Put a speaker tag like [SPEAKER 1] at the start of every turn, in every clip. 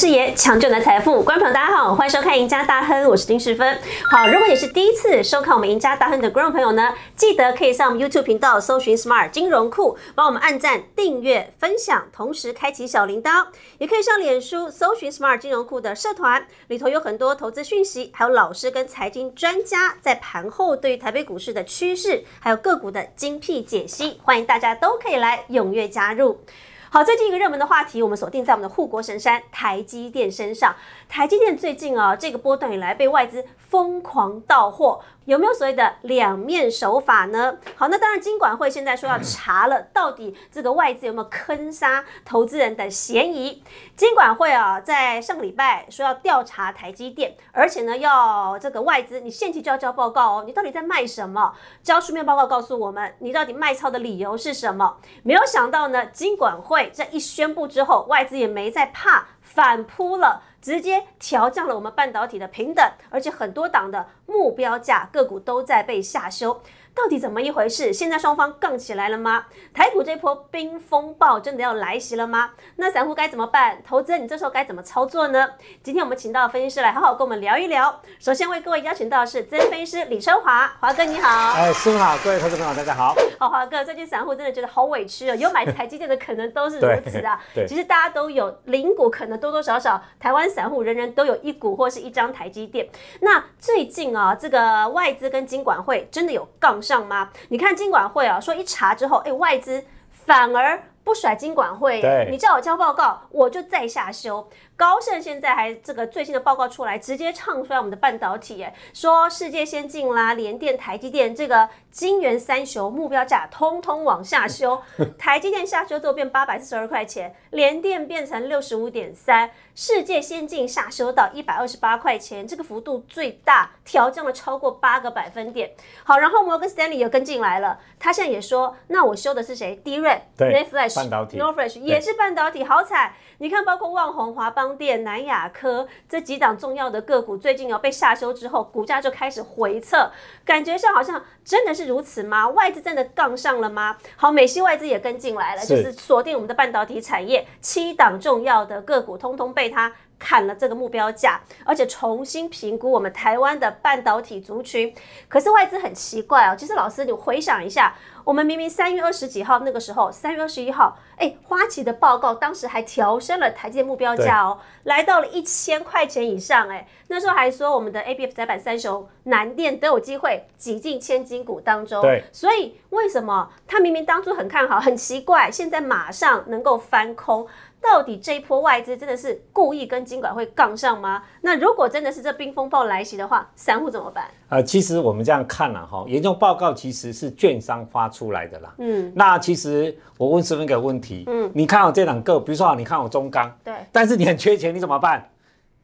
[SPEAKER 1] 视野，抢救你的财富。观众朋友，大家好，欢迎收看《赢家大亨》，我是丁世芬。好，如果你是第一次收看我们《赢家大亨》的观众朋友呢，记得可以上我们 YouTube 频道搜寻 “Smart 金融库”，帮我们按赞、订阅、分享，同时开启小铃铛。也可以上脸书搜寻 “Smart 金融库”的社团，里头有很多投资讯息，还有老师跟财经专家在盘后对于台北股市的趋势，还有个股的精辟解析，欢迎大家都可以来踊跃加入。好，最近一个热门的话题，我们锁定在我们的护国神山台积电身上。台积电最近啊，这个波段以来被外资疯狂到货。有没有所谓的两面手法呢？好，那当然，金管会现在说要查了，到底这个外资有没有坑杀投资人的嫌疑？金管会啊，在上个礼拜说要调查台积电，而且呢，要这个外资你限期就要交报告哦，你到底在卖什么？交书面报告告诉我们，你到底卖超的理由是什么？没有想到呢，金管会这一宣布之后，外资也没在怕，反扑了。直接调降了我们半导体的平等，而且很多党的目标价个股都在被下修。到底怎么一回事？现在双方杠起来了吗？台股这波冰风暴真的要来袭了吗？那散户该怎么办？投资人你这时候该怎么操作呢？今天我们请到分析师来好好跟我们聊一聊。首先为各位邀请到的是资深分析师李春华，华哥你好。
[SPEAKER 2] 哎，师傅好，各位投资朋友大家好。
[SPEAKER 1] 好，华哥，最近散户真的觉得好委屈哦，有买台积电的可能都是如此啊。
[SPEAKER 2] 对，
[SPEAKER 1] 其实大家都有零股，可能多多少少台湾散户人人都有一股或是一张台积电。那最近啊，这个外资跟金管会真的有杠。上吗？你看金管会啊，说一查之后，哎，外资反而不甩金管会，你叫我交报告，我就再下修。高盛现在还这个最新的报告出来，直接唱衰我们的半导体，哎，说世界先进啦，联电、台积电这个金元三雄目标价通通往下修，台积电下修之后变八百四十二块钱，联电变成六十五点三，世界先进下修到一百二十八块钱，这个幅度最大，调降了超过八个百分点。好，然后摩根斯丹利又跟进来了，他现在也说，那我修的是谁？低瑞、
[SPEAKER 2] 对
[SPEAKER 1] ，Flash、
[SPEAKER 2] 半导体、
[SPEAKER 1] Norflash 也是半导体，好惨。你看，包括旺宏、华邦电、南亚科这几档重要的个股，最近哦被下修之后，股价就开始回撤，感觉上好像真的是如此吗？外资真的杠上了吗？好，美系外资也跟进来了，就是锁定我们的半导体产业，七档重要的个股，通通被它砍了这个目标价，而且重新评估我们台湾的半导体族群。可是外资很奇怪哦，其实老师你回想一下。我们明明三月二十几号那个时候，三月二十一号，哎，花旗的报告当时还调升了台积电目标价哦，来到了一千块钱以上，哎，那时候还说我们的 A B F 窄板三雄南电都有机会挤进千金股当中，
[SPEAKER 2] 对，
[SPEAKER 1] 所以为什么他明明当初很看好，很奇怪，现在马上能够翻空？到底这一波外资真的是故意跟金管会杠上吗？那如果真的是这冰风暴来袭的话，散户怎么办？
[SPEAKER 2] 呃，其实我们这样看了哈，研究报告其实是券商发出来的啦。嗯，那其实我问十分一个问题，嗯，你看好这两个，比如说你看我中钢，
[SPEAKER 1] 对，
[SPEAKER 2] 但是你很缺钱，你怎么办？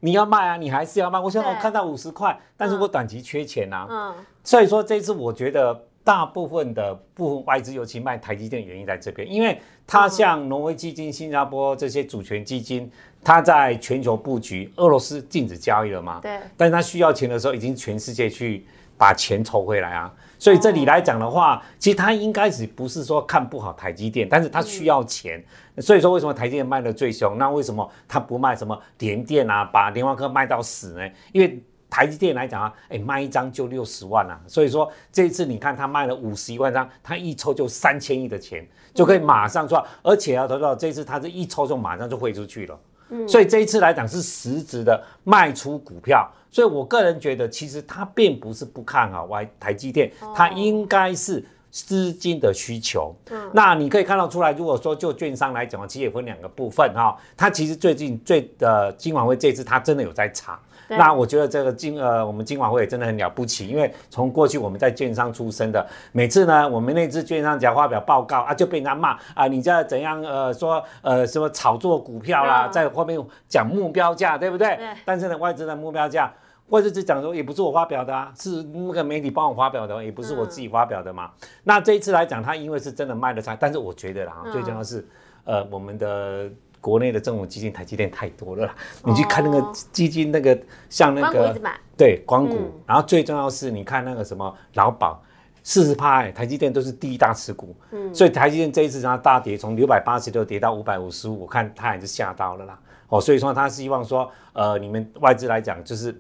[SPEAKER 2] 你要卖啊，你还是要卖。我现在我看到五十块，但是我短期缺钱啊，嗯，所以说这次我觉得。大部分的部分外资尤其卖台积电原因在这边，因为它像挪威基金、新加坡这些主权基金，它在全球布局，俄罗斯禁止交易了嘛？
[SPEAKER 1] 对。
[SPEAKER 2] 但是它需要钱的时候，已经全世界去把钱筹回来啊。所以这里来讲的话，其实它应该是不是说看不好台积电，但是它需要钱。所以说为什么台积电卖的最凶？那为什么它不卖什么联电啊，把联发科卖到死呢？因为台积电来讲啊，哎，卖一张就六十万啊，所以说这一次你看他卖了五十一万张，他一抽就三千亿的钱，就可以马上赚，而且啊，投到这次他是一抽就马上就汇出去了，嗯，所以这一次来讲是实质的卖出股票，所以我个人觉得其实他并不是不看好外台积电，他应该是资金的需求，嗯，那你可以看到出来，如果说就券商来讲其实也分两个部分哈，他其实最近最呃金管会这次他真的有在查。那我觉得这个金呃，我们金管会真的很了不起，因为从过去我们在券商出身的，每次呢，我们那支券商只要发表报告啊，就被人家骂啊，你在怎样呃说呃什么炒作股票啦，在后面讲目标价，对不对？对。但是呢，外资的目标价，或者是讲说也不是我发表的啊，是那个媒体帮我发表的，也不是我自己发表的嘛。那这一次来讲，它因为是真的卖的差，但是我觉得啦，最重要是呃我们的。国内的这种基金，台积电太多了啦。你去看那个基金，那个像那个对光谷，然后最重要是你看那个什么劳保，四十趴，台积电都是第一大持股，嗯，所以台积电这一次它大跌，从六百八十六跌到五百五十五，我看它还是吓到了啦，哦，所以说他希望说，呃，你们外资来讲就是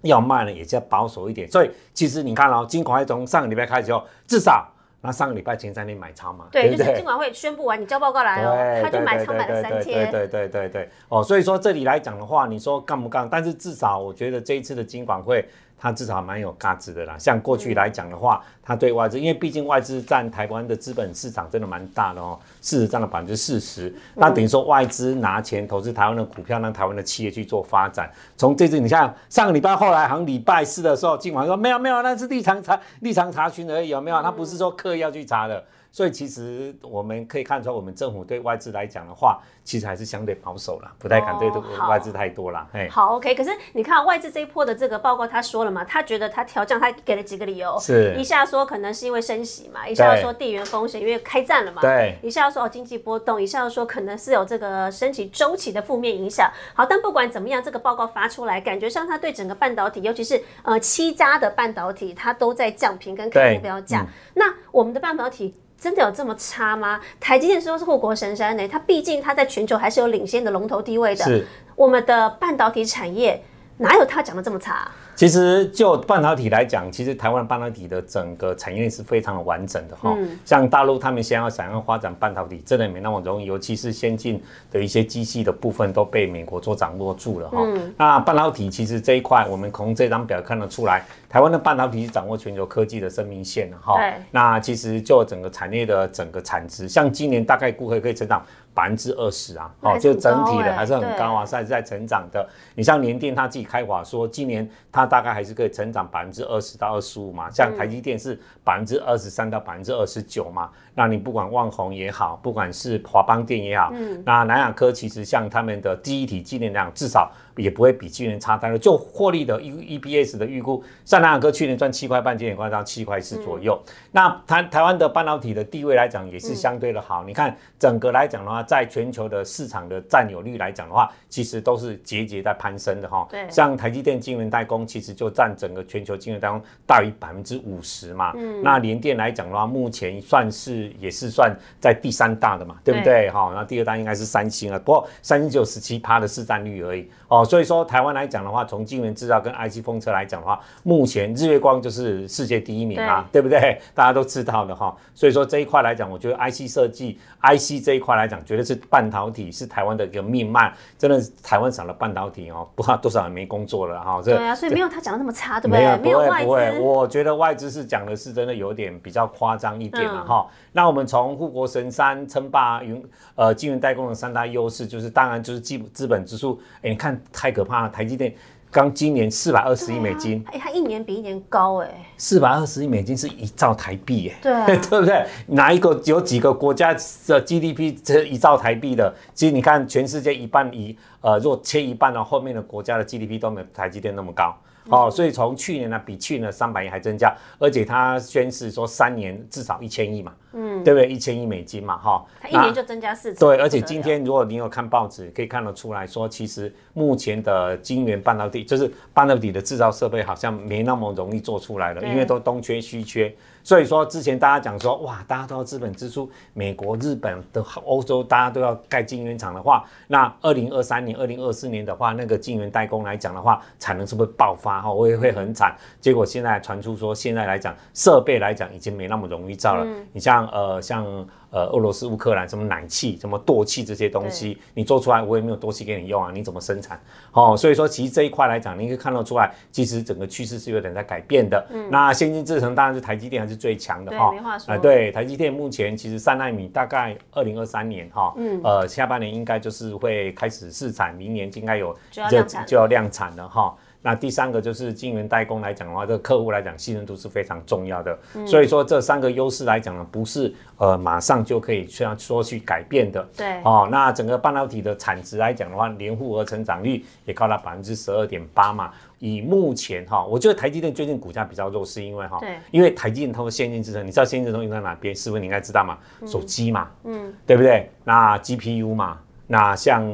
[SPEAKER 2] 要卖呢，也要保守一点，所以其实你看哦，金管会从上个礼拜开始后，至少。那上个礼拜前三天买超嘛？
[SPEAKER 1] 对，就是监管会宣布完，你交报告来了，他就买超买了三天。
[SPEAKER 2] 对对对对对哦，所以说这里来讲的话，你说干不干？但是至少我觉得这一次的金管会。它至少蛮有价值的啦。像过去来讲的话，它对外资，因为毕竟外资占台湾的资本市场真的蛮大的哦，市值占了百分之四十。那等于说外资拿钱投资台湾的股票，让台湾的企业去做发展。从这次你像上个礼拜后来，好像礼拜四的时候，金管说没有没有，那是立场查立场查询而已，有没有？他不是说刻意要去查的。所以其实我们可以看出来，我们政府对外资来讲的话，其实还是相对保守了，不太敢对外资太多了。
[SPEAKER 1] 哎，好，OK。可是你看外资这一波的这个报告，他说了嘛，他觉得他调降，他给了几个理由，
[SPEAKER 2] 是
[SPEAKER 1] 一下说可能是因为升息嘛，一下说地缘风险，因为开战了嘛，
[SPEAKER 2] 对，
[SPEAKER 1] 一下说哦经济波动，一下说可能是有这个升级周期的负面影响。好，但不管怎么样，这个报告发出来，感觉上他对整个半导体，尤其是呃七家的半导体，它都在降频跟开目标价。那我们的半导体。真的有这么差吗？台积电说是护国神山呢，它毕竟它在全球还是有领先的龙头地位的。
[SPEAKER 2] 是
[SPEAKER 1] 我们的半导体产业哪有他讲的这么差？
[SPEAKER 2] 其实就半导体来讲，其实台湾半导体的整个产业链是非常的完整的哈。像大陆他们想要想要发展半导体，真的没那么容易，尤其是先进的一些机器的部分都被美国做掌握住了哈。那半导体其实这一块，我们从这张表看得出来。台湾的半导体是掌握全球科技的生命线了哈，那其实就整个产业的整个产值，像今年大概顾客可以成长百分之二十啊，
[SPEAKER 1] 哦，
[SPEAKER 2] 就整体的还是很高啊，在在成长的。你像联电他自己开话说，今年它大概还是可以成长百分之二十到二十五嘛，像台积电是百分之二十三到百分之二十九嘛。那你不管万宏也好，不管是华邦电也好，嗯，那南亚科其实像他们的第一体纪念量至少。也不会比去年差太多，就获利的 E E P S 的预估，像南亚科去年赚七块半，今年快到七块四左右。那台台湾的半导体的地位来讲，也是相对的好。你看整个来讲的话，在全球的市场的占有率来讲的话，其实都是节节在攀升的哈。
[SPEAKER 1] 对，
[SPEAKER 2] 像台积电晶圆代工，其实就占整个全球晶圆代工大于百分之五十嘛。嗯，那联电来讲的话，目前算是也是算在第三大的嘛，对不对？哈，那第二大应该是三星啊，不过三星只有十七趴的市占率而已。哦，所以说台湾来讲的话，从晶圆制造跟 IC 风车来讲的话，目前日月光就是世界第一名啊，对不对？大家都知道的哈。所以说这一块来讲，我觉得 IC 设计、IC 这一块来讲，绝对是半导体是台湾的一个命脉。真的，台湾少了半导体哦，不知道 多少人没工作了哈。
[SPEAKER 1] 对啊，所以没有他讲的那么差，对不对？
[SPEAKER 2] 没有，不会，不会。我觉得外资是讲的是真的有点比较夸张一点了哈。那我们从护国神山称霸云呃晶圆代工的三大优势，就是当然就是基资本支出。哎，你看太可怕了，台积电刚今年四百二十亿美金，
[SPEAKER 1] 哎，它一年比一年高哎。
[SPEAKER 2] 四百二十亿美金是一兆台币哎，
[SPEAKER 1] 对，
[SPEAKER 2] 对不对？哪一个有几个国家的 GDP 这一兆台币的？其实你看全世界一半一呃，如果切一半的后面的国家的 GDP 都没有台积电那么高。哦，所以从去年呢，比去年三百亿还增加，而且他宣誓说三年至少一千亿嘛，嗯，对不对？一千亿美金嘛，哈，
[SPEAKER 1] 他一年就增加四次。
[SPEAKER 2] 对，而且今天如果你有看报纸，可以看得出来说，其实目前的晶圆半导体，就是半导体的制造设备，好像没那么容易做出来了，因为都东缺西缺。所以说，之前大家讲说，哇，大家都要资本支出，美国、日本的欧洲，大家都要盖晶圆厂的话，那二零二三年、二零二四年的话，那个晶圆代工来讲的话，产能是不是爆发哈？会会很惨。结果现在传出说，现在来讲，设备来讲已经没那么容易造了。你像呃，像。呃，俄罗斯、乌克兰什么奶气、什么惰气这些东西，你做出来我也没有惰气给你用啊，你怎么生产？哦，所以说其实这一块来讲，你可以看得出来，其实整个趋势是有点在改变的。嗯，那先进制程当然是台积电还是最强的
[SPEAKER 1] 哈。没话说。
[SPEAKER 2] 对，台积电目前其实三纳米大概二零二三年哈，嗯，呃，下半年应该就是会开始试产，明年应该有
[SPEAKER 1] 就要
[SPEAKER 2] 就要量产了哈。那第三个就是晶圆代工来讲的话，这个客户来讲信任度是非常重要的。所以说这三个优势来讲呢，不是呃马上就可以这样说去改变的。
[SPEAKER 1] 对
[SPEAKER 2] 哦，那整个半导体的产值来讲的话，年复合成长率也高达百分之十二点八嘛。以目前哈，我觉得台积电最近股价比较弱，是因为哈，因为台积电它的先进制程，你知道先进制程用在哪边？是不是你应该知道嘛？手机嘛，嗯，对不对？那 GPU 嘛，那像。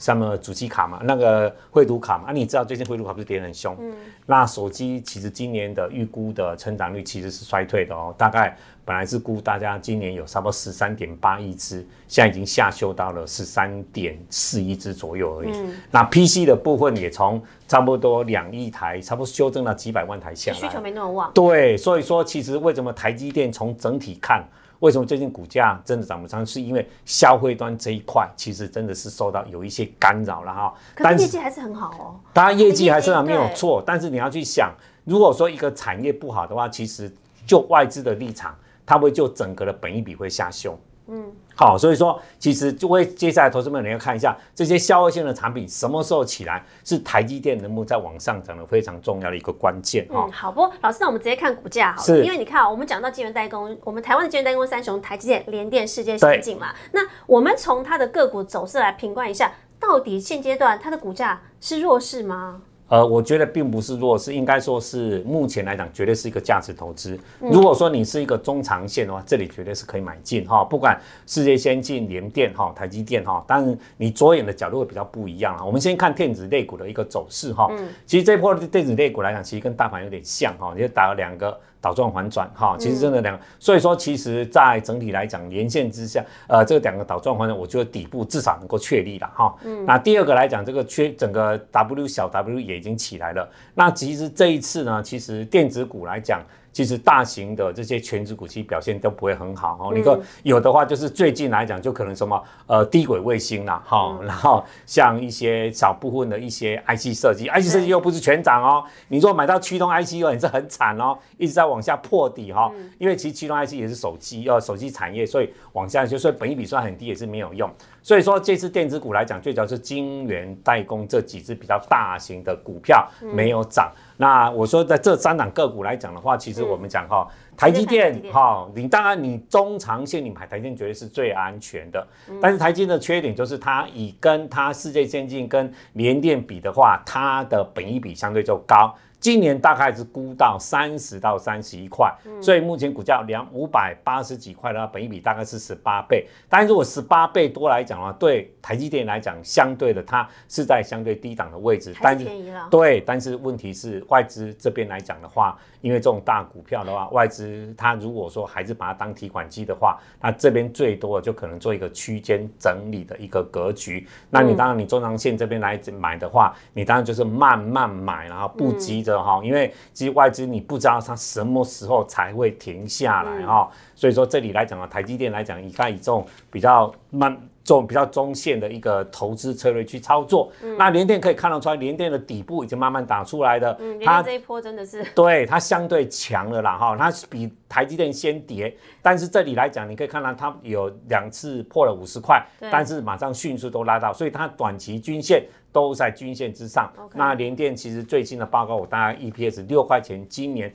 [SPEAKER 2] 什么主机卡嘛，那个绘图卡嘛，啊，你知道最近绘图卡不是跌得很凶？嗯，那手机其实今年的预估的成长率其实是衰退的哦，大概本来是估大家今年有差不多十三点八亿只，现在已经下修到了十三点四亿只左右而已。嗯，那 PC 的部分也从差不多两亿台，差不多修正了几百万台下来，
[SPEAKER 1] 需求没那么旺。
[SPEAKER 2] 对，所以说其实为什么台积电从整体看？为什么最近股价真的涨不上？是因为消费端这一块其实真的是受到有一些干扰了哈。
[SPEAKER 1] 但是业绩还是很好哦。
[SPEAKER 2] 当然业绩还是没有错，但是你要去想，如果说一个产业不好的话，其实就外资的立场，它会就整个的本益比会下修。嗯，好，所以说其实就会接下来投资们你要看一下这些消费性的产品什么时候起来，是台积电能不能再往上涨的非常重要的一个关键。
[SPEAKER 1] 嗯，好不，老师，那我们直接看股价好了，因为你看，我们讲到晶圆代工，我们台湾的晶圆代工三雄，台积电、联电、世界先进嘛，那我们从它的个股走势来评估一下，到底现阶段它的股价是弱势吗？
[SPEAKER 2] 呃，我觉得并不是弱势，应该说是目前来讲，绝对是一个价值投资。如果说你是一个中长线的话，这里绝对是可以买进哈。不管世界先进、联电哈、台积电哈，当然你着眼的角度会比较不一样啊。我们先看电子类股的一个走势哈。嗯。其实这波电子类股来讲，其实跟大盘有点像哈，就打了两个。倒转反转哈，其实真的两个，所以说其实在整体来讲，连线之下，呃，这两个倒转反转，我觉得底部至少能够确立了哈。嗯。那第二个来讲，这个缺整个 W 小 W 也已经起来了。那其实这一次呢，其实电子股来讲。其实大型的这些全职股其实表现都不会很好哦。你说有的话，就是最近来讲，就可能什么呃低轨卫星啦，哈，然后像一些少部分的一些 IC 设计，IC 设计又不是全涨哦。你说买到驱动 IC 又也是很惨哦，一直在往下破底哈。因为其实驱动 IC 也是手机呃手机产业，所以往下就所以本益比算很低也是没有用。所以说这次电子股来讲，最主要是晶圆代工这几只比较大型的股票没有涨。那我说在这三档个股来讲的话，其实我们讲哈，台积电哈，你当然你中长线你买台积电绝对是最安全的。但是台积电的缺点就是它以跟它世界先进跟联电比的话，它的本益比相对就高。今年大概是估到三十到三十一块，所以目前股价两五百八十几块的话，本一比大概是十八倍。但如果十八倍多来讲的话，对台积电来讲，相对的它是在相对低档的位置，
[SPEAKER 1] 但是。
[SPEAKER 2] 对，但是问题是外资这边来讲的话，因为这种大股票的话，外资它如果说还是把它当提款机的话，那这边最多就可能做一个区间整理的一个格局。那你当然你中长线这边来买的话，你当然就是慢慢买，然后不急着。哈，因为其实外资你不知道它什么时候才会停下来哈，所以说这里来讲啊，台积电来讲，你看以这种比较慢、这种比较中线的一个投资策略去操作。那联电可以看得出来，联电的底部已经慢慢打出来的，
[SPEAKER 1] 它这一波真的是
[SPEAKER 2] 对它相对强了啦哈，它比台积电先跌，但是这里来讲，你可以看到它有两次破了五十块，但是马上迅速都拉到，所以它短期均线。都在均线之上。那联电其实最新的报告，我大概 EPS 六块钱，今年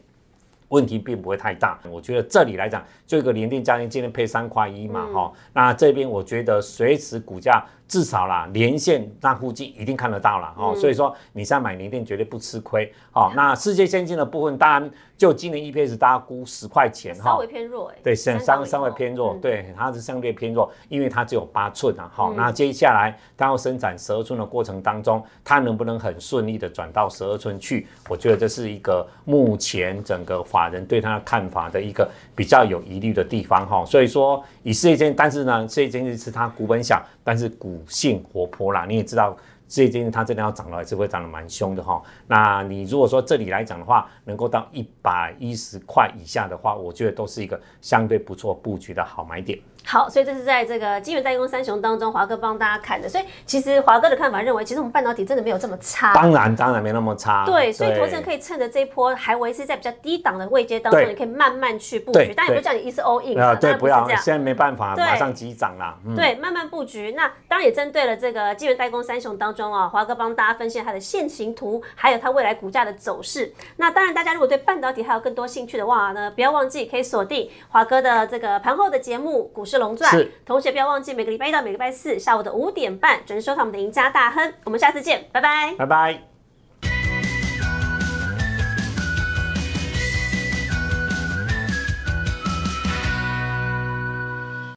[SPEAKER 2] 问题并不会太大。我觉得这里来讲，就一个联电家电今天配三块一嘛，哈。那这边我觉得随时股价。至少啦，连线那附近一定看得到了哦，所以说你现在买联电绝对不吃亏哦。那世界先进的部分，当然就今年 EPS 大家估十块钱
[SPEAKER 1] 哈，稍微偏弱哎，
[SPEAKER 2] 对，相稍稍微偏弱，对，它是相对偏弱，因为它只有八寸啊，好，那接下来它要生产十二寸的过程当中，它能不能很顺利的转到十二寸去？我觉得这是一个目前整个法人对它的看法的一个比较有疑虑的地方哈。所以说以世界先，但是呢，世界先进是它股本小，但是骨性活泼啦，你也知道，最近它真的要涨了，还是会涨得蛮凶的哈。那你如果说这里来讲的话，能够到一百一十块以下的话，我觉得都是一个相对不错布局的好买点。
[SPEAKER 1] 好，所以这是在这个基本代工三雄当中，华哥帮大家看的。所以其实华哥的看法认为，其实我们半导体真的没有这么差。
[SPEAKER 2] 当然，当然没那么差。
[SPEAKER 1] 对，所以投资人可以趁着这一波还维持在比较低档的位阶当中，你可以慢慢去布局。但也不叫你一次 all in 啊，
[SPEAKER 2] 对，不要，现在没办法，马上急涨啦。
[SPEAKER 1] 对，慢慢布局。那当然也针对了这个基本代工三雄当中啊，华哥帮大家分析它的线形图，还有它未来股价的走势。那当然，大家如果对半导体还有更多兴趣的话呢，不要忘记可以锁定华哥的这个盘后的节目《股市龙钻》。同学不要忘记每个礼拜一到每个礼拜四下午的五点半准时收看我们的赢家大亨，我们下次见，拜拜，
[SPEAKER 2] 拜拜。